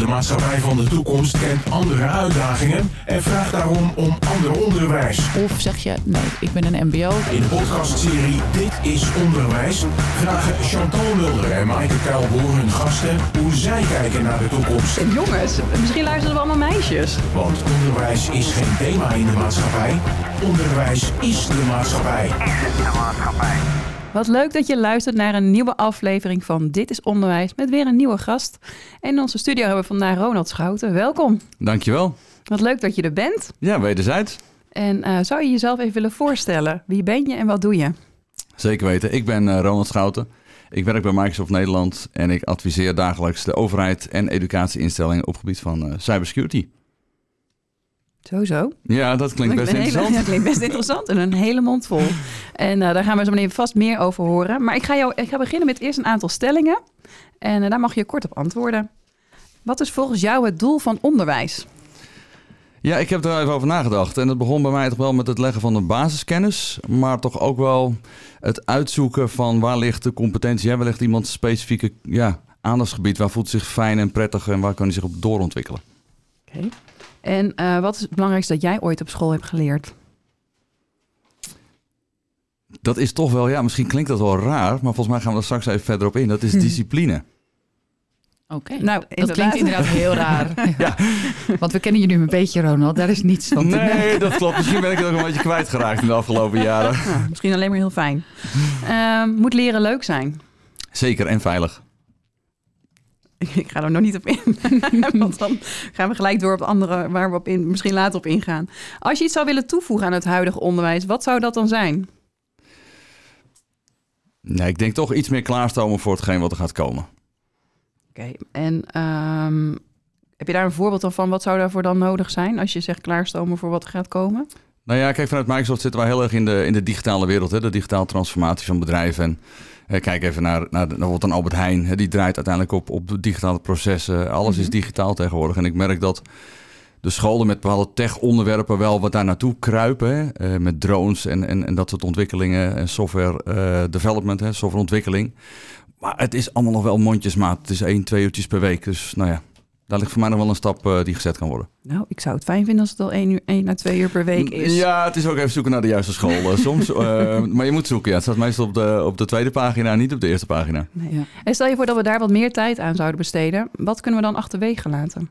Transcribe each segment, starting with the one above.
De maatschappij van de toekomst kent andere uitdagingen en vraagt daarom om ander onderwijs. Of zeg je, nee, ik ben een mbo. In de podcastserie Dit is Onderwijs vragen Chantal Mulder en Maaike Kuilboer hun gasten hoe zij kijken naar de toekomst. En jongens, misschien luisteren we allemaal meisjes. Want onderwijs is geen thema in de maatschappij. Onderwijs is de maatschappij. Wat leuk dat je luistert naar een nieuwe aflevering van Dit is Onderwijs met weer een nieuwe gast. En in onze studio hebben we vandaag Ronald Schouten. Welkom. Dankjewel. Wat leuk dat je er bent. Ja, wederzijds. En eh, zou je jezelf even willen voorstellen? Wie ben je en wat doe je? Zeker weten. Ik ben eh, Ronald Schouten. Ik werk bij Microsoft Nederland en ik adviseer dagelijks de overheid en educatieinstellingen op gebied van eh, cybersecurity. Zo zo. Ja, dat klinkt best interessant. Ja, klinkt best interessant en een hele mond vol. En eh, daar gaan we zo meteen vast meer over horen. Maar ik ga, jou, ik ga beginnen met eerst een aantal stellingen. En eh, daar mag je kort op antwoorden. Wat is volgens jou het doel van onderwijs? Ja, ik heb er even over nagedacht. En het begon bij mij toch wel met het leggen van de basiskennis. Maar toch ook wel het uitzoeken van waar ligt de competentie. Waar ligt iemand specifieke ja, aandachtsgebied? Waar voelt hij zich fijn en prettig en waar kan hij zich op doorontwikkelen? Oké. En eh, wat is het belangrijkste dat jij ooit op school hebt geleerd? Dat is toch wel, ja, misschien klinkt dat wel raar. Maar volgens mij gaan we er straks even verder op in. Dat is discipline. Oké, Nou, dat klinkt inderdaad heel raar. Want we kennen je nu een beetje, Ronald. Daar is niets van te Nee, dat klopt. Misschien ben ik het ook een beetje kwijtgeraakt in de afgelopen jaren. Nou, misschien alleen maar heel fijn. Ehm, moet leren leuk zijn? Zeker en veilig. Ik ga er nog niet op in. Want dan gaan we gelijk door op de andere waar we op in, misschien later op ingaan. Als je iets zou willen toevoegen aan het huidige onderwijs, wat zou dat dan zijn? Nee, ik denk toch iets meer klaarstomen voor hetgeen wat er gaat komen. Oké, en ehm, heb je daar een voorbeeld van? Wat zou daarvoor dan nodig zijn als je zegt klaarstomen voor wat er gaat komen? Nou ja, kijk, vanuit Microsoft zitten wij heel erg in de, in de digitale wereld. Hè? De digitale transformatie van bedrijven. En kijk even naar, naar, bijvoorbeeld een Albert Heijn. Hè? Die draait uiteindelijk op, op de digitale processen. Alles is digitaal tegenwoordig. En ik merk dat de scholen met bepaalde tech-onderwerpen wel wat daar naartoe kruipen. Hè? Eh, met drones en, en, en dat soort ontwikkelingen. En software eh, development, hè? softwareontwikkeling. Maar het is allemaal nog wel mondjesmaat. Het is één, twee uurtjes per week. Dus nou ja, daar ligt voor mij nog wel een stap eh, die gezet kan worden. Nou, ik zou het fijn vinden als het al één, uur, één à twee uur per week is. Ja, het is ook even zoeken naar de juiste school eh, soms. Eh, maar je moet zoeken. Ja. Het staat meestal op de, op de tweede pagina, niet op de eerste pagina. Nee. Ja. En stel je voor dat we daar wat meer tijd aan zouden besteden. Wat kunnen we dan achterwege laten?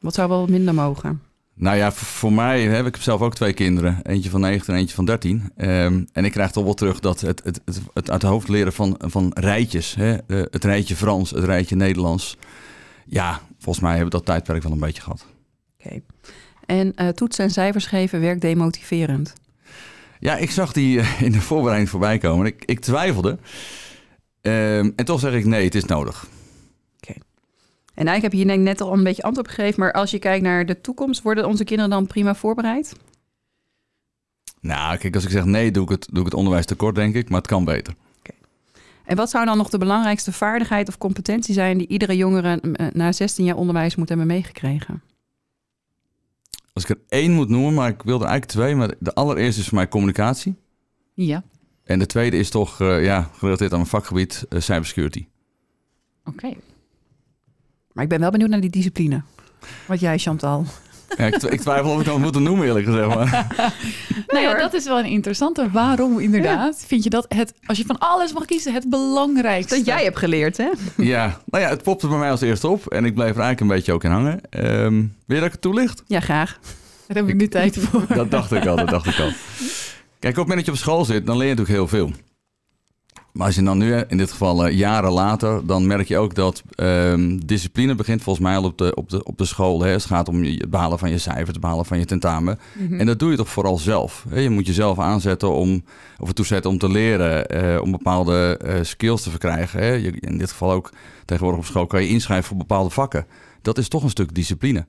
Wat zou wel minder mogen? Nou ja, voor, mij, hè, ik heb zelf ook twee kinderen. Eentje van 19 en eentje van 13. Ehm, en ik krijg toch wel terug dat het, het, het, het uit de hoofd leren van, van rijtjes. Hè, het rijtje Frans, het rijtje Nederlands. Ja, volgens mij hebben we dat tijdperk wel een beetje gehad. Oké. En eh, toetsen en cijfers geven werkt demotiverend. Ja, ik zag die eh, in de voorbereiding voorbij komen. Ik, ik twijfelde. Ehm, en toch zeg ik nee, het is nodig. En eigenlijk heb je hier denk ik net al een beetje antwoord op gegeven. Maar als je kijkt naar de toekomst, worden onze kinderen dan prima voorbereid? Nou, kijk, als ik zeg nee, doe ik het, doe ik het onderwijs tekort, denk ik. Maar het kan beter. En wat zou dan nog de belangrijkste vaardigheid of competentie zijn die iedere jongere eh, na 16 jaar onderwijs moet hebben meegekregen? Als ik er één moet noemen, maar ik wilde eigenlijk twee. Maar de allereerste is voor mij communicatie. Ja, En de tweede is toch, eh, ja, gerelateerd aan mijn vakgebied, eh, cybersecurity. oké. Maar ik ben wel benieuwd naar die discipline. Wat jij, Chantal. Ja, ik, tw- ik twijfel of ik dat moet noemen, eerlijk gezegd. Maar. Nou ja, hoor. dat is wel een interessante. Waarom inderdaad? Vind je dat het, als je van alles mag kiezen, het belangrijkste? Dat jij hebt geleerd, hè? ja, nou ja, het popte bij mij als eerste op. En ik bleef er eigenlijk een beetje ook in hangen. Ehm, wil je dat ik het toelicht? Ja, graag. Daar heb ik nu tijd voor. Dat dacht ik al, dat dacht ik al. Kijk, op het moment dat je op school zit, dan leer je natuurlijk heel veel. Maar als je dan nu, in dit geval eh, jaren later, dan merk je ook dat ehm, discipline begint volgens mij al op de, op de, op de school. Hè. Het gaat om het behalen van je cijfers, het behalen van je tentamen. En dat doe je toch vooral zelf. Hè. Je moet jezelf aanzetten om, of ertoe zetten om te leren, eh, om bepaalde eh, skills te verkrijgen. Hè. Je, in dit geval ook tegenwoordig op school kan je inschrijven voor bepaalde vakken. Dat is toch een stuk discipline.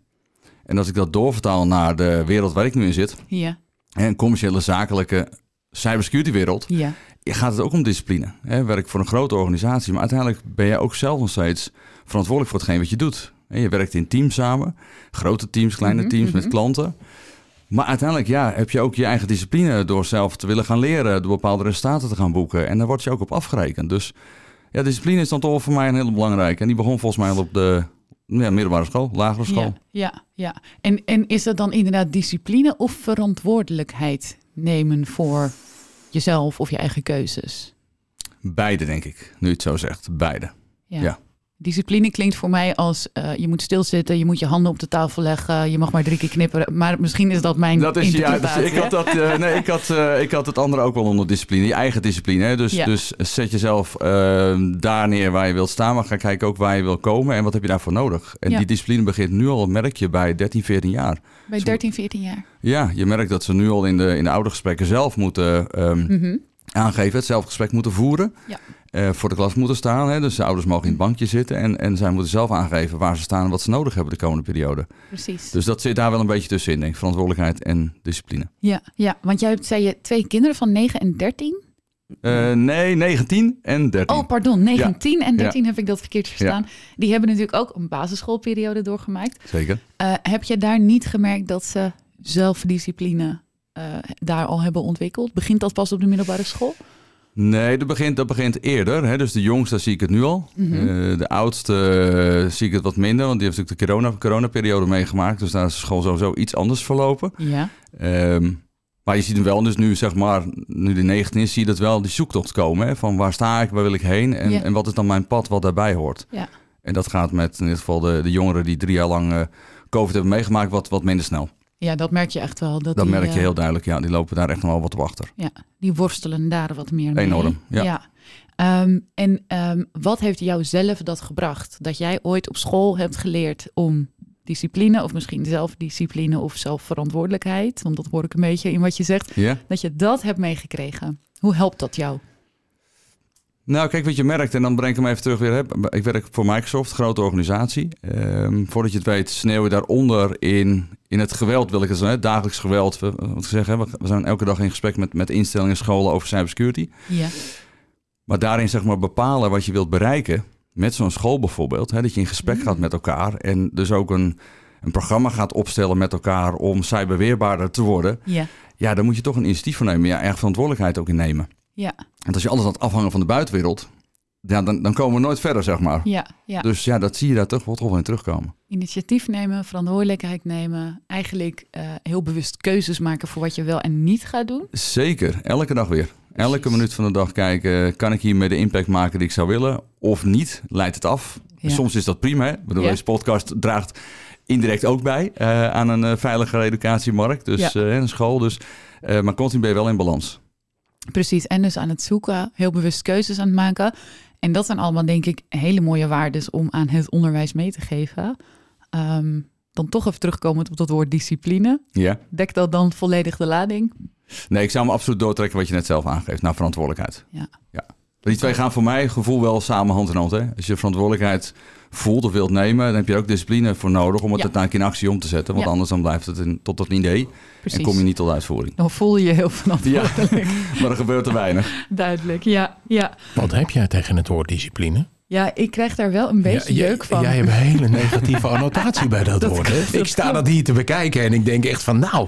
En als ik dat doorvertaal naar de wereld waar ik nu in zit, Ja, hè, een commerciële, zakelijke cybersecurity wereld, ja. Gaat het ook om discipline. Hè? Werk voor een grote organisatie, maar uiteindelijk ben je ook zelf nog steeds verantwoordelijk voor hetgeen wat je doet. Je werkt in teams samen, grote teams, kleine Mhm, teams met mhm. klanten. Maar uiteindelijk ja, heb je ook je eigen discipline door zelf te willen gaan leren, door bepaalde resultaten te gaan boeken. En daar word je ook op afgerekend. Dus ja, discipline is dan toch voor mij een hele belangrijke. En die begon volgens mij al op de, Ja, middelbare school, lagere school. Ja, ja, ja. En, en is dat dan inderdaad discipline of verantwoordelijkheid nemen voor jezelf of je eigen keuzes? Beide, denk ik. Nu je het zo zegt. Beide. Ja. Discipline klinkt voor mij als eh, je moet stilzitten, je moet je handen op de tafel leggen, je mag maar drie keer knipperen. Maar misschien is dat mijn Dat is, ja, dus ik, had dat, eh, nee, ik, had, eh, ik had het andere ook wel onder discipline. Je eigen discipline. Hè? Dus, Ja. dus zet jezelf daar neer waar je wilt staan. Maar ga kijken ook waar je wil komen. En wat heb je daarvoor nodig? En Ja. die discipline begint nu al, merk je, bij 13, 14 jaar. Bij 13, 14 jaar. Ja, je merkt dat ze nu al in de, in de oudergesprekken zelf moeten ehm, Mhm. aangeven. Het zelfgesprek moeten voeren. Ja. Eh, voor de klas moeten staan. Hè? Dus de ouders mogen in het bankje zitten. En, en zij moeten zelf aangeven waar ze staan en wat ze nodig hebben de komende periode. Precies. Dus dat zit daar wel een beetje tussenin, denk ik. Verantwoordelijkheid en discipline. Ja, ja, want jij hebt, zei je, twee kinderen van 9 en 13? Eh, nee, 19 en 13. Oh, pardon, 19 en Ja. 13 heb ik dat verkeerd verstaan. Die hebben natuurlijk ook een basisschoolperiode doorgemaakt. Zeker. Eh, heb je daar niet gemerkt dat ze zelfdiscipline eh, daar al hebben ontwikkeld? Begint dat pas op de middelbare school? Nee, dat begint, dat begint eerder. Hè? Dus de jongste zie ik het nu al. Mhm. Eh, de oudste eh, zie ik het wat minder, want die heeft natuurlijk de corona, coronaperiode meegemaakt. Dus daar is de school sowieso iets anders verlopen. Ja. Ehm, maar je ziet hem wel, dus nu zeg maar, nu de 19 is, zie je dat wel die zoektocht komen. Hè? Van waar sta ik, waar wil ik heen en, Ja. en wat is dan mijn pad wat daarbij hoort. Ja. En dat gaat met in dit geval de, de jongeren die drie jaar lang eh, COVID hebben meegemaakt, wat, wat minder snel. Ja, dat merk je echt wel. Dat Dat die, merk je eh, heel duidelijk. Ja, die lopen daar echt nog wel wat op achter. Ja, die worstelen daar wat meer mee. Enorm, ja. Ehm, en ehm, wat heeft jou zelf dat gebracht? Dat jij ooit op school hebt geleerd om discipline, of misschien zelfdiscipline of zelfverantwoordelijkheid, want dat hoor ik een beetje in wat je zegt, dat je dat hebt meegekregen. Hoe helpt dat jou? Nou, kijk wat je merkt, en dan breng ik hem even terug weer. Hè. Ik werk voor Microsoft, grote organisatie. Ehm, voordat je het weet, sneeuw je daaronder in, in het geweld, wil ik het zeggen. Dagelijks geweld. We, wat ik zeg, we zijn elke dag in gesprek met, met instellingen, scholen over cybersecurity. Ja, Maar daarin zeg maar bepalen wat je wilt bereiken. Met zo'n school bijvoorbeeld. Hè, dat je in gesprek gaat met elkaar. En dus ook een, een programma gaat opstellen met elkaar om cyberweerbaarder te worden. ja, Ja, dan moet je toch een initiatief voor nemen. Ja, erg verantwoordelijkheid ook in nemen. ja, Want als je alles laat afhangen van de buitenwereld, ja, dan, dan komen we nooit verder, zeg maar. ja, ja. Dus ja, dat zie je daar toch wel toch in terugkomen. Initiatief nemen, verantwoordelijkheid nemen, eigenlijk eh, heel bewust keuzes maken voor wat je wel en niet gaat doen. Zeker, elke dag weer. Elke Precies. minuut van de dag kijken, kan ik hiermee de impact maken die ik zou willen of niet? Leidt het af? Ja. Soms is dat prima. Hè? Ik bedoel, Ja. Deze podcast draagt indirect ook bij eh, aan een uh, veiligere educatiemarkt, dus Ja. een school. Dus, maar continu ben je wel in balans. Precies, en dus aan het zoeken, heel bewust keuzes aan het maken. En dat zijn allemaal, denk ik, hele mooie waarden om aan het onderwijs mee te geven. Um, dan toch even terugkomend op dat woord discipline. Ja. Dekt dat dan volledig de lading? Nee, ik zou me absoluut doortrekken wat je net zelf aangeeft, naar verantwoordelijkheid. Ja. ja. Die twee gaan voor mij gevoel wel samen hand in hand. Hè? Als je verantwoordelijkheid voelt of wilt nemen, dan heb je ook discipline voor nodig om het Ja. uiteindelijk in actie om te zetten. Want Ja. anders dan blijft het een, tot een idee Precies. en kom je niet tot uitvoering. Dan voel je je heel verantwoordelijk. Maar er gebeurt er weinig. Duidelijk, ja, ja. Wat heb jij tegen het woord discipline? Ja, ik krijg daar wel een beetje Ja, jeuk van. Jij hebt een hele negatieve annotatie bij dat, Dat woord. Klopt, Ik dat sta klopt. dat hier te bekijken en ik denk echt van nou,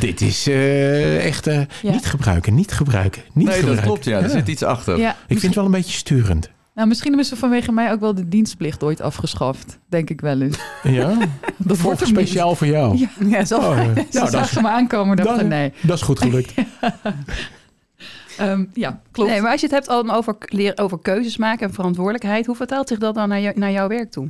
dit is eh, echt eh, Ja. niet gebruiken, niet gebruiken, niet nee, gebruiken. dat klopt. Ja, er zit iets achter. Ja, Ik vind het wel een beetje sturend. Nou, misschien hebben ze vanwege mij ook wel de dienstplicht ooit afgeschaft. Denk ik wel eens. Ja, Dat wordt speciaal voor jou. Ja, ja zo. Oh, ja. ze Nou, dat is- zagen me aankomen dat- nee. Dat is goed gelukt. Ehm, ja, klopt. Nee, maar als je het hebt allemaal over, leer, over keuzes maken en verantwoordelijkheid, hoe vertaalt zich dat dan naar, jou- naar jouw werk toe?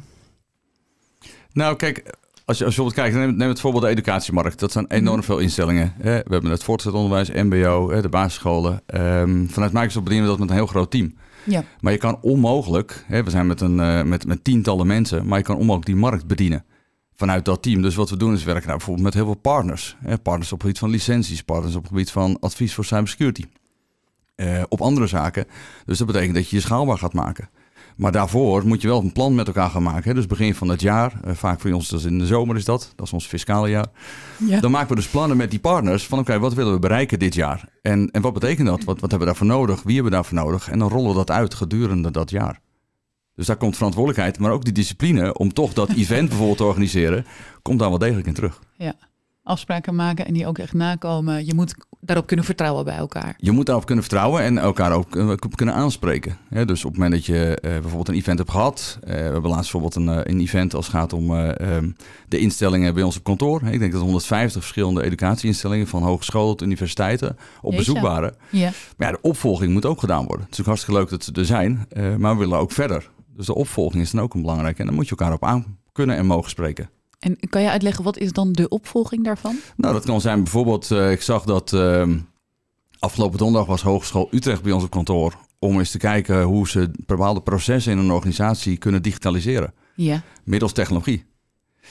Nou, kijk, als je, als je bijvoorbeeld kijkt, neem, neem het voorbeeld de educatiemarkt. Dat zijn enorm veel instellingen. Hè. We hebben het voortgezet onderwijs, MBO, hè, de basisscholen. Ehm, vanuit Microsoft bedienen we dat met een heel groot team. Ja. Maar je kan onmogelijk, hè, we zijn met, een, eh, met, met tientallen mensen, maar je kan onmogelijk die markt bedienen vanuit dat team. Dus wat we doen is werken nou bijvoorbeeld met heel veel partners. Hè. Partners op het gebied van licenties, partners op het gebied van advies voor cybersecurity. Eh, op andere zaken. Dus dat betekent dat je je schaalbaar gaat maken. Maar daarvoor moet je wel een plan met elkaar gaan maken. Hè. Dus begin van het jaar, eh, vaak voor ons, dus in de zomer is dat, dat is ons fiscale jaar. Ja. Dan maken we dus plannen met die partners van oké, wat willen we bereiken dit jaar? En, en wat betekent dat? Wat, wat hebben we daarvoor nodig? Wie hebben we daarvoor nodig? En dan rollen we dat uit gedurende dat jaar. Dus daar komt verantwoordelijkheid, maar ook die discipline om toch dat event bijvoorbeeld te organiseren, komt daar wel degelijk in terug. Ja. Afspraken maken en die ook echt nakomen. Je moet daarop kunnen vertrouwen bij elkaar. Je moet daarop kunnen vertrouwen en elkaar ook eh, kunnen aanspreken. Dus op het moment dat je eh, bijvoorbeeld een event hebt gehad. eh, we hebben laatst bijvoorbeeld een, een event als het gaat om eh, ehm, de instellingen bij ons op kantoor. Ik denk dat 150 verschillende educatieinstellingen van hogescholen tot universiteiten op Jeetje. bezoek waren. Ja, Maar ja, de opvolging moet ook gedaan worden. Het is ook hartstikke leuk dat ze er zijn, maar we willen ook verder. Dus de opvolging is dan ook een belangrijke. En dan moet je elkaar op aan kunnen en mogen spreken. En kan je uitleggen wat is dan de opvolging daarvan? Nou, dat kan zijn bijvoorbeeld, eh, ik zag dat ehm, afgelopen donderdag was Hogeschool Utrecht bij ons op kantoor. Om eens te kijken hoe ze bepaalde processen in een organisatie kunnen digitaliseren. Ja, Middels technologie.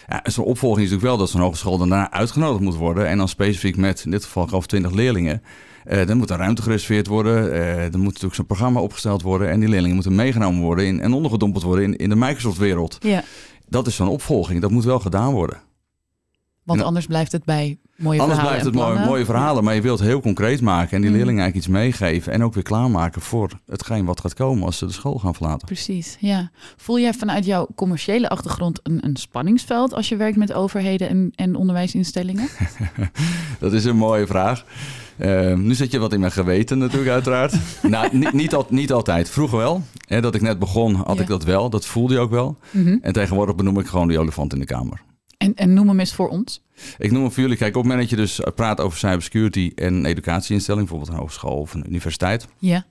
Ja, zo'n opvolging is natuurlijk wel dat zo'n hogeschool daarna uitgenodigd moet worden. En dan specifiek met, in dit geval, over 20 leerlingen. Eh dan moet er ruimte gereserveerd worden. eh er moet natuurlijk zo'n programma opgesteld worden. En die leerlingen moeten meegenomen worden in, en ondergedompeld worden in, in de Microsoft-wereld. ja. Dat is zo'n opvolging. Dat moet wel gedaan worden. want En- anders blijft het bij mooie Anders verhalen blijft het mooie verhalen, maar je wilt het heel concreet maken. En die Mm. leerlingen eigenlijk iets meegeven. En ook weer klaarmaken voor hetgeen wat gaat komen als ze de school gaan verlaten. Precies, ja. Voel jij vanuit jouw commerciële achtergrond een, een spanningsveld als je werkt met overheden en, en onderwijsinstellingen? Dat is een mooie vraag. Eh, nu zit je wat in mijn geweten natuurlijk uiteraard. nou, niet, niet, al, niet altijd. Vroeger wel. Hè, dat ik net begon had Ja. ik dat wel. Dat voelde je ook wel. Mhm. En tegenwoordig benoem ik gewoon die olifant in de kamer. en, en noem hem eens voor ons. Ik noem hem voor jullie. Kijk, op het moment dat je dus praat over cybersecurity en een educatieinstelling, bijvoorbeeld een hogeschool of een universiteit, Ja,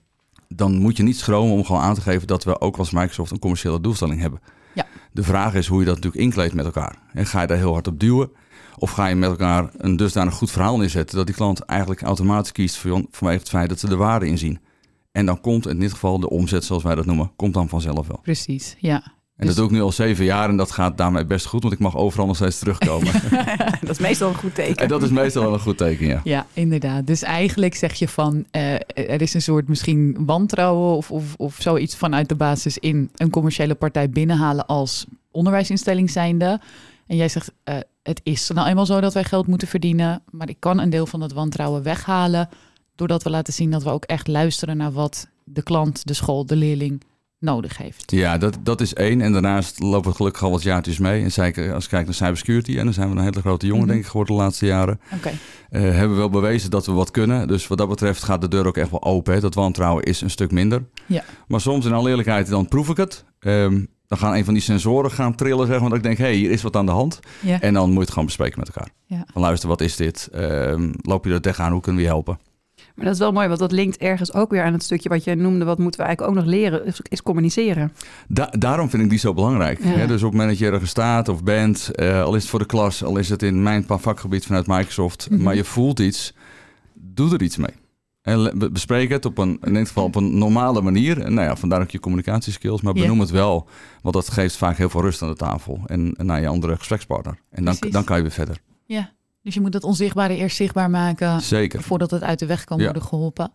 dan moet je niet schromen om gewoon aan te geven dat we ook als Microsoft een commerciële doelstelling hebben. Ja. De vraag is hoe je dat natuurlijk inkleedt met elkaar. En ga je daar heel hard op duwen? Of ga je met elkaar een dusdanig goed verhaal neerzetten dat die klant eigenlijk automatisch kiest voor- vanwege het feit dat ze de waarde inzien? En dan komt in dit geval de omzet, zoals wij dat noemen, komt dan vanzelf wel. precies. Ja. En dat doe ik nu al zeven jaar en dat gaat daarmee best goed, want ik mag overal nog steeds terugkomen. dat is meestal een goed teken. en dat is meestal wel een goed teken, ja. Ja, inderdaad. Dus eigenlijk zeg je van eh, er is een soort misschien wantrouwen of, of, of zoiets vanuit de basis in een commerciële partij binnenhalen als onderwijsinstelling zijnde. En jij zegt eh, het is nou eenmaal zo dat wij geld moeten verdienen, maar ik kan een deel van dat wantrouwen weghalen doordat we laten zien dat we ook echt luisteren naar wat de klant, de school, de leerling nodig heeft. Ja, dat, dat is één. En daarnaast lopen we gelukkig al wat jaartjes mee. En zeker als ik kijk naar cybersecurity, en dan zijn we een hele grote jongen, Mhm. denk ik, geworden de laatste jaren. Oké, Eh, hebben we wel bewezen dat we wat kunnen. Dus wat dat betreft gaat de deur ook echt wel open. Hè. Dat wantrouwen is een stuk minder. Ja. Maar soms, in alle eerlijkheid, dan proef ik het. Ehm, dan gaan een van die sensoren gaan trillen, zeg maar. Dat ik denk, hé, hey, hier is wat aan de hand. ja. En dan moet je het gewoon bespreken met elkaar. Ja. Van luister, wat is dit? Ehm, loop je er tegenaan? Hoe kunnen we je helpen? Maar dat is wel mooi, want dat linkt ergens ook weer aan het stukje wat je noemde. Wat moeten we eigenlijk ook nog leren, is, is communiceren. Da- daarom vind ik die zo belangrijk. Ja. Hè? Dus op het moment dat je ergens staat of bent, eh, al is het voor de klas, al is het in mijn vakgebied vanuit Microsoft, Mhm. maar je voelt iets, doe er iets mee. En bespreek het op een, in dit geval op een normale manier. En nou ja, vandaar ook je communicatieskills, maar benoem het wel. Want dat geeft vaak heel veel rust aan de tafel en, en naar je andere gesprekspartner. En dan, Precies. dan kan je weer verder. ja. Dus je moet dat onzichtbare eerst zichtbaar maken. Zeker. voordat het uit de weg kan Ja. worden geholpen.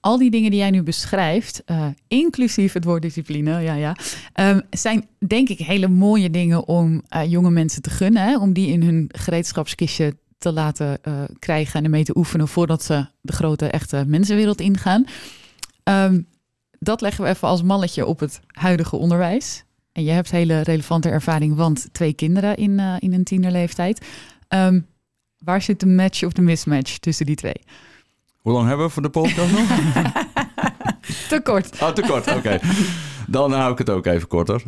Al die dingen die jij nu beschrijft, eh, inclusief het woord discipline, ja, ja, ehm, zijn denk ik hele mooie dingen om eh, jonge mensen te gunnen. Hè? Om die in hun gereedschapskistje te laten eh, krijgen en ermee te oefenen voordat ze de grote, echte mensenwereld ingaan. Ehm, dat leggen we even als malletje op het huidige onderwijs. En je hebt hele relevante ervaring, want twee kinderen in, eh, in een tienerleeftijd. Ehm, waar zit de match of de mismatch tussen die twee? Hoe lang hebben we voor de podcast nog? Te kort. Oh, te kort. Oké. Dan hou ik het ook even korter.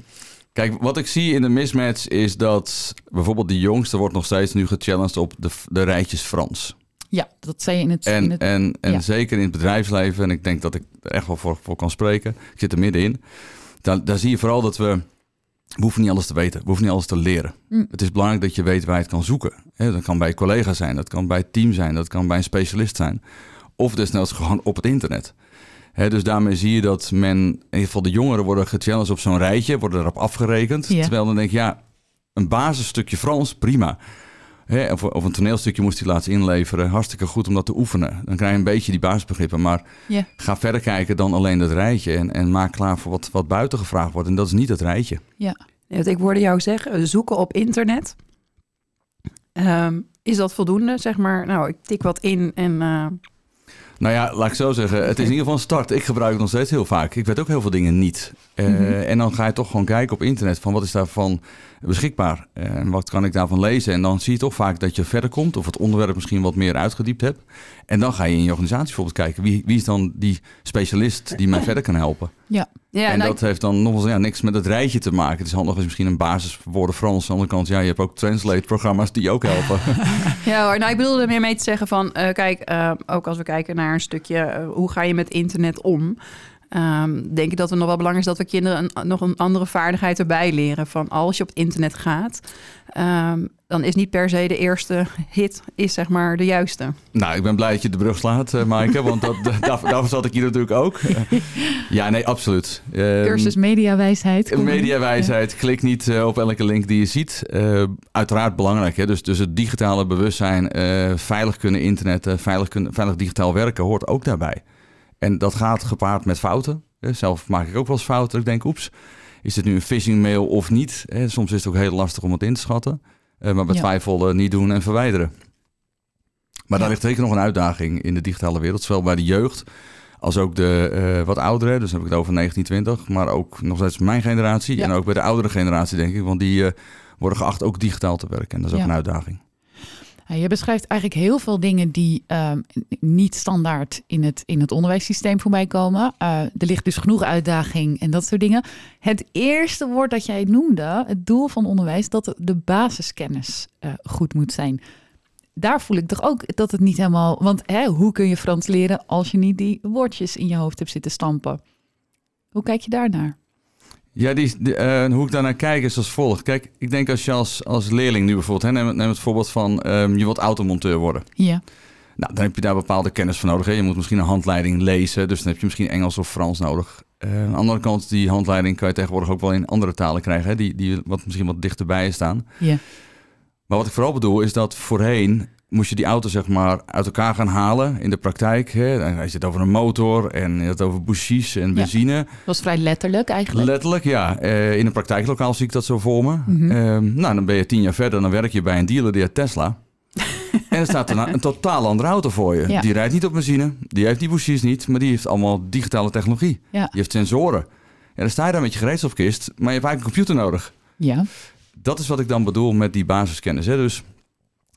Kijk, wat ik zie in de mismatch is dat bijvoorbeeld de jongste wordt nog steeds nu gechallenged op de, de rijtjes Frans. Ja, dat zei je in het... in En, het en, en ja. zeker in het bedrijfsleven, en ik denk dat ik er echt wel voor, voor kan spreken. Ik zit er middenin. Daar, daar zie je vooral dat we... We hoeven niet alles te weten. We hoeven niet alles te leren. Mm. Het is belangrijk dat je weet waar je het kan zoeken. Dat kan bij collega's zijn, dat kan bij het team zijn, dat kan bij een specialist zijn. Of desnoods gewoon op het internet. Hè, dus daarmee zie je dat men, in ieder geval de jongeren worden gechallenged op zo'n rijtje, worden erop afgerekend. Ja. Terwijl dan denk ik, ja, een basisstukje Frans, prima. Hè, of, of een toneelstukje moest hij laten inleveren, hartstikke goed om dat te oefenen. Dan krijg je een beetje die basisbegrippen, maar Ja. ga verder kijken dan alleen dat rijtje. En, en maak klaar voor wat, wat buiten gevraagd wordt. En dat is niet het rijtje. Ja, ik hoorde jou zeggen, zoeken op internet. Ehm, is dat voldoende, zeg maar? Nou, ik tik wat in en... eh, Nou ja, laat ik zo zeggen. Het is in ieder geval een start. Ik gebruik het nog steeds heel vaak. Ik weet ook heel veel dingen niet. Eh, Mhm. En dan ga je toch gewoon kijken op internet van wat is daarvan beschikbaar en wat kan ik daarvan lezen. En dan zie je toch vaak dat je verder komt of het onderwerp misschien wat meer uitgediept hebt. En dan ga je in je organisatie bijvoorbeeld kijken wie, wie is dan die specialist die mij verder kan helpen. Ja, en nou, dat heeft dan nog wel ja, niks met het rijtje te maken. Het is handig als je misschien een basis woorden Frans. Aan de andere kant, ja, je hebt ook translate-programma's die ook helpen. Ja hoor, nou ik bedoelde er meer mee te zeggen van, eh, kijk, eh, ook als we kijken naar een stukje, eh, hoe ga je met internet om? Ehm, denk ik dat het nog wel belangrijk is dat we kinderen een, nog een andere vaardigheid erbij leren. Van als je op het internet gaat, ehm, dan is niet per se de eerste hit is zeg maar de juiste. nou, ik ben blij dat je de brug slaat, eh Maaike. Want dat, daar, daarvoor zat ik hier natuurlijk ook. Eh, ja, nee, absoluut. Ehm, Cursus mediawijsheid. Mediawijsheid, klik niet eh, op elke link die je ziet. Eh, uiteraard belangrijk, hè? Dus, dus het digitale bewustzijn, eh, veilig kunnen internetten, veilig, kunnen, veilig digitaal werken hoort ook daarbij. En dat gaat gepaard met fouten. Zelf maak ik ook wel eens fouten. Ik denk, oeps, is dit nu een phishing mail of niet? Soms is het ook heel lastig om het in te schatten. Eh, maar bij twijfel eh, niet doen en verwijderen. Maar daar ligt zeker nog een uitdaging in de digitale wereld. Zowel bij de jeugd als ook de eh, wat ouderen. Dus dan heb ik het over 1920. Maar ook nog steeds mijn generatie. Ja. En ook bij de oudere generatie, denk ik. Want die worden geacht ook digitaal te werken. En dat is ook een uitdaging. Ja, je beschrijft eigenlijk heel veel dingen die ehm, niet standaard in het, in het onderwijssysteem voorbij komen. Eh, er ligt dus genoeg uitdaging en dat soort dingen. Het eerste woord dat jij noemde, het doel van onderwijs, dat de basiskennis eh, goed moet zijn. Daar voel ik toch ook dat het niet helemaal. Want hè, hoe kun je Frans leren als je niet die woordjes in je hoofd hebt zitten stampen? Hoe kijk je daarnaar? Ja, die, die, eh, hoe ik daarnaar kijk is als volgt. Kijk, ik denk als je als, als leerling nu bijvoorbeeld... Hè, neem, neem het voorbeeld van ehm, je wilt automonteur worden. Ja, Nou, dan heb je daar bepaalde kennis voor nodig. Hè. Je moet misschien een handleiding lezen. Dus dan heb je misschien Engels of Frans nodig. Eh, aan de andere kant, die handleiding kan je tegenwoordig ook wel in andere talen krijgen. Hè, die, die wat misschien wat dichterbij staan. ja, Maar wat ik vooral bedoel is dat voorheen moest je die auto zeg maar uit elkaar gaan halen in de praktijk. Hè. Dan je het over een motor en je het over bougies en benzine. dat was vrij letterlijk eigenlijk. Letterlijk, ja. Eh, in een praktijklokaal zie ik dat zo voor me. Mhm. Ehm, nou, dan ben je tien jaar verder, dan werk je bij een dealer die heeft Tesla. en er staat een, een totaal andere auto voor je. Ja. Die rijdt niet op benzine, die heeft die bougies niet, maar die heeft allemaal digitale technologie. Ja. Die heeft sensoren. En dan sta je daar met je gereedschapskist, maar je hebt eigenlijk een computer nodig. ja, Dat is wat ik dan bedoel met die basiskennis. Hè? Dus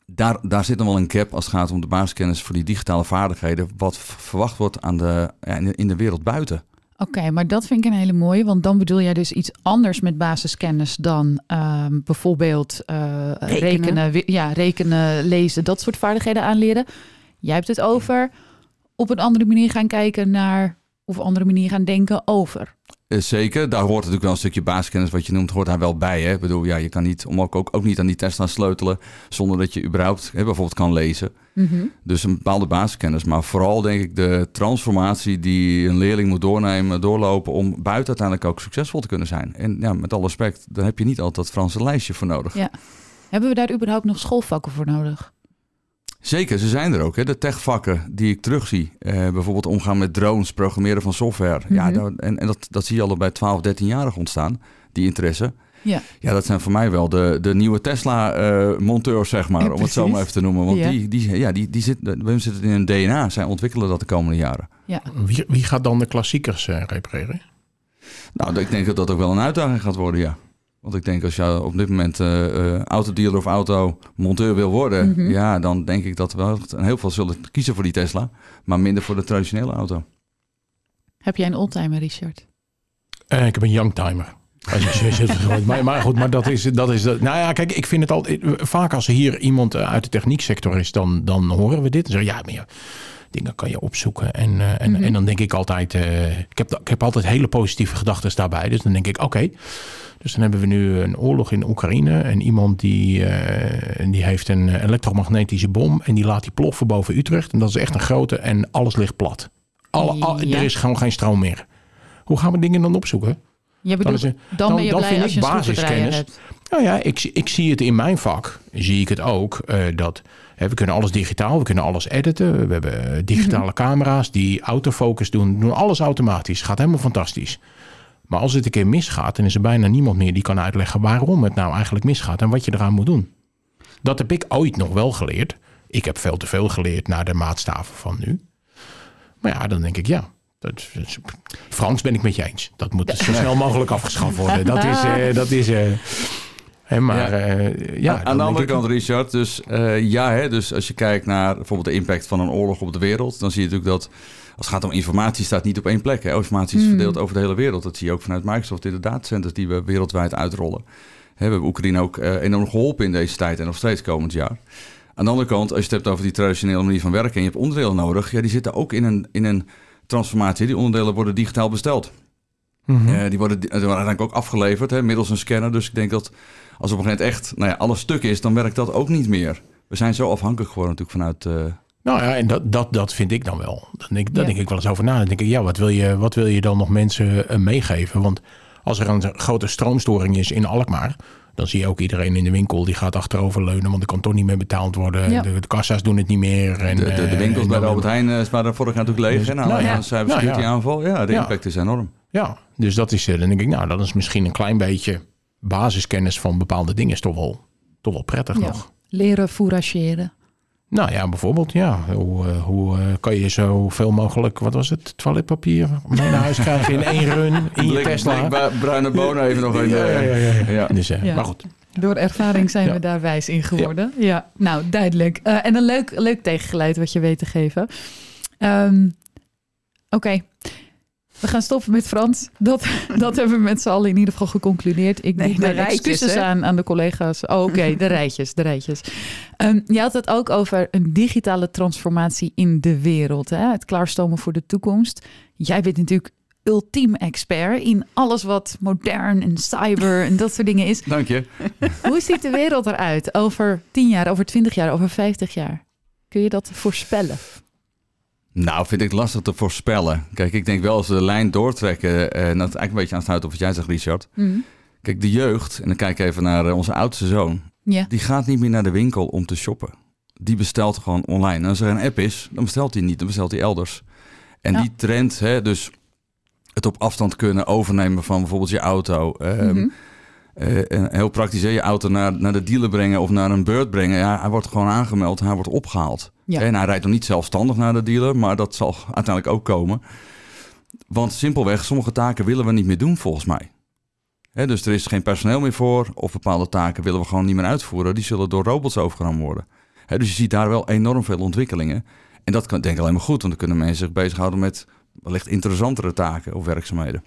daar, daar zit dan wel een cap als het gaat om de basiskennis voor die digitale vaardigheden. Wat verwacht wordt aan de, ja, in, de, in de wereld buiten. Oké, maar dat vind ik een hele mooie, want dan bedoel jij dus iets anders met basiskennis dan ehm, bijvoorbeeld eh, rekenen, Rekenen. ja, rekenen, lezen, dat soort vaardigheden aanleren. Jij hebt het over op een andere manier gaan kijken naar of een andere manier gaan denken over. Eh, Zeker, daar hoort natuurlijk wel een stukje basiskennis wat je noemt, hoort daar wel bij. Hè? Ik bedoel, ja, je kan niet, om ook, ook, ook niet aan die Tesla sleutelen zonder dat je überhaupt hè, bijvoorbeeld kan lezen. Dus een bepaalde basiskennis. Maar vooral denk ik de transformatie die een leerling moet doornemen, doorlopen om buiten uiteindelijk ook succesvol te kunnen zijn. En ja, met alle respect, daar heb je niet altijd dat Franse lijstje voor nodig. Ja. Hebben we daar überhaupt nog schoolvakken voor nodig? Zeker, ze zijn er ook. Hè? De techvakken die ik terugzie. Eh, bijvoorbeeld omgaan met drones, programmeren van software. Ja, Mhm. dat- en, en dat, dat zie je al bij 12, 13-jarigen ontstaan, die interesse. Ja. Ja, dat zijn voor mij wel de, de nieuwe Tesla-monteurs, zeg maar, Ja, om het zo maar even te noemen. Want Ja. die, die, ja, die, die zit, bij hem zit het in hun DNA. Zij ontwikkelen dat de komende jaren. Wie, wie gaat dan de klassiekers eh, repareren? Nou, ik denk dat dat ook wel een uitdaging gaat worden, ja. Want ik denk als je op dit moment eh, eh, autodealer of automonteur wil worden, Mhm. ja, dan denk ik dat wel heel veel zullen kiezen voor die Tesla, maar minder voor de traditionele auto. Heb jij een oldtimer, Richard? Eh, ik heb een youngtimer. Maar, maar goed, maar dat is, dat is. Nou ja, kijk, ik vind het altijd. Vaak als er hier iemand uit de technieksector is, dan, dan horen we dit. En zeggen ja, maar ja, dingen kan je opzoeken. En, eh, en, Mhm. en dan denk ik altijd. eh, ik, heb, ik heb altijd hele positieve gedachten daarbij. Dus dan denk ik, oké. Dus dan hebben we nu een oorlog in Oekraïne. En iemand die, eh, die heeft een elektromagnetische bom. En die laat die ploffen boven Utrecht. En dat is echt een grote. En alles ligt plat. Alle, al- Ja. Er is gewoon geen stroom meer. Hoe gaan we dingen dan opzoeken? Je bedoelt, is dan, dan- ben je dan blij vind als ik je basiskennis. hebt. Nou ja, ik, zie- ik zie het in mijn vak. Zie ik het ook dat we kunnen alles digitaal, we kunnen alles editen. We hebben digitale camera's die autofocus doen, doen alles automatisch. Gaat helemaal fantastisch. Maar als het een keer misgaat, dan is er bijna niemand meer die kan uitleggen waarom het nou eigenlijk misgaat en wat je eraan moet doen. Dat heb ik ooit nog wel geleerd. Ik heb veel te veel geleerd naar de maatstaven van nu. Maar ja, dan denk ik ja. Dat is- Frans ben ik met je eens. Dat moet zo snel mogelijk afgeschaft worden. Dat is... eh, dat is eh, maar Ja. eh, ja, aan de andere ik- kant, Richard, dus eh, ja, hè, dus als je kijkt naar bijvoorbeeld de impact van een oorlog op de wereld, dan zie je natuurlijk dat als het gaat om informatie, staat niet op één plek. Hè. Informatie is Hmm. verdeeld over de hele wereld. Dat zie je ook vanuit Microsoft in de datacenters die we wereldwijd uitrollen. Hè, we hebben Oekraïne ook eh, enorm geholpen in deze tijd en nog steeds komend jaar. Aan de andere kant, als je het hebt over die traditionele manier van werken en je hebt onderdelen nodig, ja, die zitten ook in een, in een transformatie. Die onderdelen worden digitaal besteld. Eh, die worden, die worden uiteindelijk ook afgeleverd hè, middels een scanner. Dus ik denk dat als op een gegeven moment echt nou ja, alles stuk is, dan werkt dat ook niet meer. We zijn zo afhankelijk geworden natuurlijk vanuit... eh, Nou ja, en dat, dat, dat vind ik dan wel. Dan denk, daar Ja. denk ik wel eens over na. Dan denk ik, ja, wat wil je, wat wil je dan nog mensen eh, meegeven? Want als er een grote stroomstoring is in Alkmaar... dan zie je ook iedereen in de winkel die gaat achterover leunen... want er kan toch niet meer betaald worden. Ja. De, de kassa's doen het niet meer. En, de, de, de winkels en bij de Albert Heijn waren vorig jaar natuurlijk leeg. naar Nou aanleiding ja. een cybersecurity Nou ja. aanval. Ja, de Ja. impact is enorm. Ja, dus dat is, eh, dan denk ik, nou, dat is misschien een klein beetje basiskennis van bepaalde dingen is toch wel, toch wel prettig Ja. nog. Leren fourageren. Nou ja, bijvoorbeeld, ja. Hoe, eh, hoe eh, kan je zoveel mogelijk, wat was het, toiletpapier mee naar huis krijgen in één run in je Blik- Tesla? bruine bonen even nog in de... Ja, ja, ja, ja. Ja. Dus, Ja. Maar goed, Door ervaring zijn Ja. we daar wijs in geworden. Ja, nou duidelijk. Eh, en een leuk, leuk tegengeluid wat je weet te geven. Ehm, Oké, we gaan stoppen met Frans. Dat, dat hebben we met z'n allen in ieder geval geconcludeerd. Ik Nee, bied de mijn rijtjes, excuses hè? aan, aan de collega's. Oh, Oké, de rijtjes, de rijtjes. Ehm, je had het ook over een digitale transformatie in de wereld. Hè? Het klaarstomen voor de toekomst. Jij bent natuurlijk ultiem expert in alles wat modern en cyber en dat soort dingen is. Dank je. Hoe ziet de wereld eruit over 10 jaar, over 20 jaar, over 50 jaar? Kun je dat voorspellen? Nou, vind ik lastig te voorspellen. Kijk, ik denk wel als we de lijn doortrekken... en dat is eigenlijk een beetje aansluit op wat jij zegt, Richard. Kijk, de jeugd, en dan kijk ik even naar eh, onze oudste zoon... Die gaat niet meer naar de winkel om te shoppen. Die bestelt gewoon online. En als er een app is, dan bestelt hij niet, dan bestelt hij elders. En Ja. die trend, hè, dus het op afstand kunnen overnemen van bijvoorbeeld je auto. Mhm. eh, en heel praktisch, hè, je auto naar, naar de dealer brengen of naar een beurt brengen. Ja, hij wordt gewoon aangemeld, hij wordt opgehaald. Ja. En hij rijdt nog niet zelfstandig naar de dealer, maar dat zal uiteindelijk ook komen. Want simpelweg, sommige taken willen we niet meer doen volgens mij. Dus er is geen personeel meer voor, of bepaalde taken willen we gewoon niet meer uitvoeren. Die zullen door robots overgenomen worden. Dus je ziet daar wel enorm veel ontwikkelingen. En dat kan denk ik alleen maar goed, want dan kunnen mensen zich bezighouden met wellicht interessantere taken of werkzaamheden.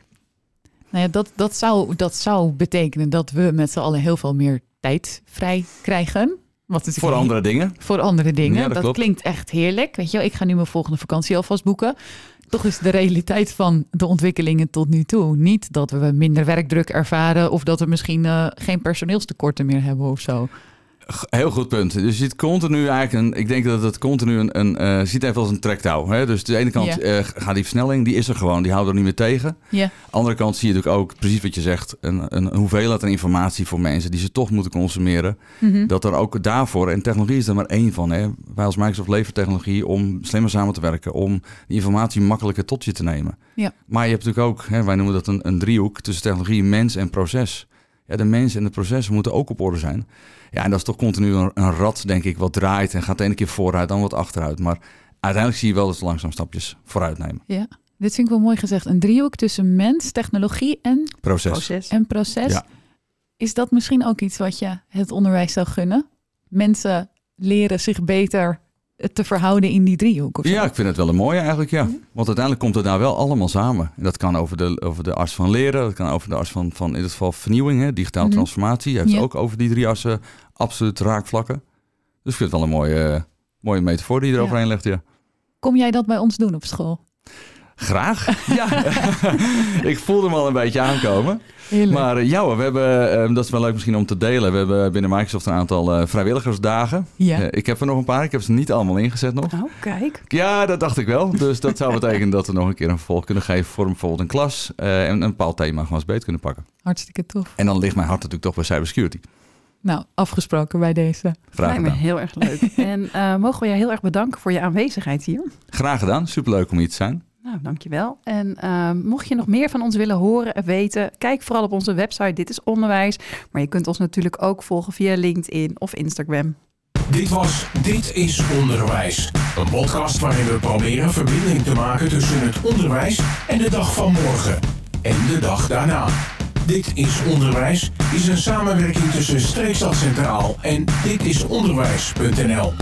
Nou ja, dat, dat, zou, dat zou betekenen dat we met z'n allen heel veel meer tijd vrij krijgen. Wat Voor andere dingen. Voor andere dingen. Ja, dat klinkt echt heerlijk. Weet je, wel, ik ga nu mijn volgende vakantie alvast boeken. Toch is de realiteit van de ontwikkelingen tot nu toe niet dat we minder werkdruk ervaren of dat we misschien eh, geen personeelstekorten meer hebben of zo. Heel goed punt. Dus je ziet continu eigenlijk, een, ik denk dat het continu een, een eh, ziet even als een trektouw. Hè? Dus de ene kant eh, gaat die versnelling, die is er gewoon, die houden er niet meer tegen. De andere kant zie je natuurlijk ook, precies wat je zegt, een, een hoeveelheid aan informatie voor mensen die ze toch moeten consumeren. Mhm. Dat er ook daarvoor, en technologie is er maar één van. Hè? Wij als Microsoft leveren technologie om slimmer samen te werken, om die informatie makkelijker tot je te nemen. Ja. Maar je hebt natuurlijk ook, hè, wij noemen dat een, een driehoek tussen technologie, mens en proces. Ja, de mens en het proces moeten ook op orde zijn. Ja, en dat is toch continu een, een rad, denk ik, wat draait en gaat de ene keer vooruit, dan wat achteruit. Maar uiteindelijk zie je wel dat ze langzaam stapjes vooruit nemen. ja. Dit vind ik wel mooi gezegd. Een driehoek tussen mens, technologie en, Proces. Proces. en proces. Ja. Is dat misschien ook iets wat je het onderwijs zou gunnen? Mensen leren zich beter te verhouden in die driehoek? Of zo? Ja, ik vind het wel een mooie eigenlijk, ja. Want uiteindelijk komt het daar wel allemaal samen. En dat kan over de, over de as van leren, dat kan over de as van, van in dit geval vernieuwing, hè, digitale Mhm. transformatie. Je Ja. ook over die drie assen absoluut raakvlakken. Dus ik vind het wel een mooie, mooie metafoor die je Ja. eroverheen legt, ja. Kom jij dat bij ons doen op school? Graag. Ja, ik voelde hem al een beetje aankomen. Heerlijk. Maar eh, ja hoor, we hebben, eh, dat is wel leuk misschien om te delen. We hebben binnen Microsoft een aantal eh, vrijwilligersdagen. ja. Eh, ik heb er nog een paar, ik heb ze niet allemaal ingezet nog. Oh, kijk. Ja, dat dacht ik wel. Dus dat zou betekenen dat we nog een keer een vervolg kunnen geven voor bijvoorbeeld een klas. eh, en een bepaald thema gewoon eens beter kunnen pakken. Hartstikke tof. En dan ligt mijn hart natuurlijk toch bij cybersecurity. Nou, afgesproken bij deze. Graag Lijkt me heel erg leuk. en eh, mogen we je heel erg bedanken voor je aanwezigheid hier. Graag gedaan. Superleuk om hier te zijn. Nou, dankjewel. En eh, mocht je nog meer van ons willen horen en weten, kijk vooral op onze website Dit is Onderwijs. Maar je kunt ons natuurlijk ook volgen via LinkedIn of Instagram. Dit was Dit is Onderwijs. Een podcast waarin we proberen verbinding te maken tussen het onderwijs en de dag van morgen. En de dag daarna. Dit is Onderwijs is een samenwerking tussen Streekstad Centraal en ditisonderwijs.nl.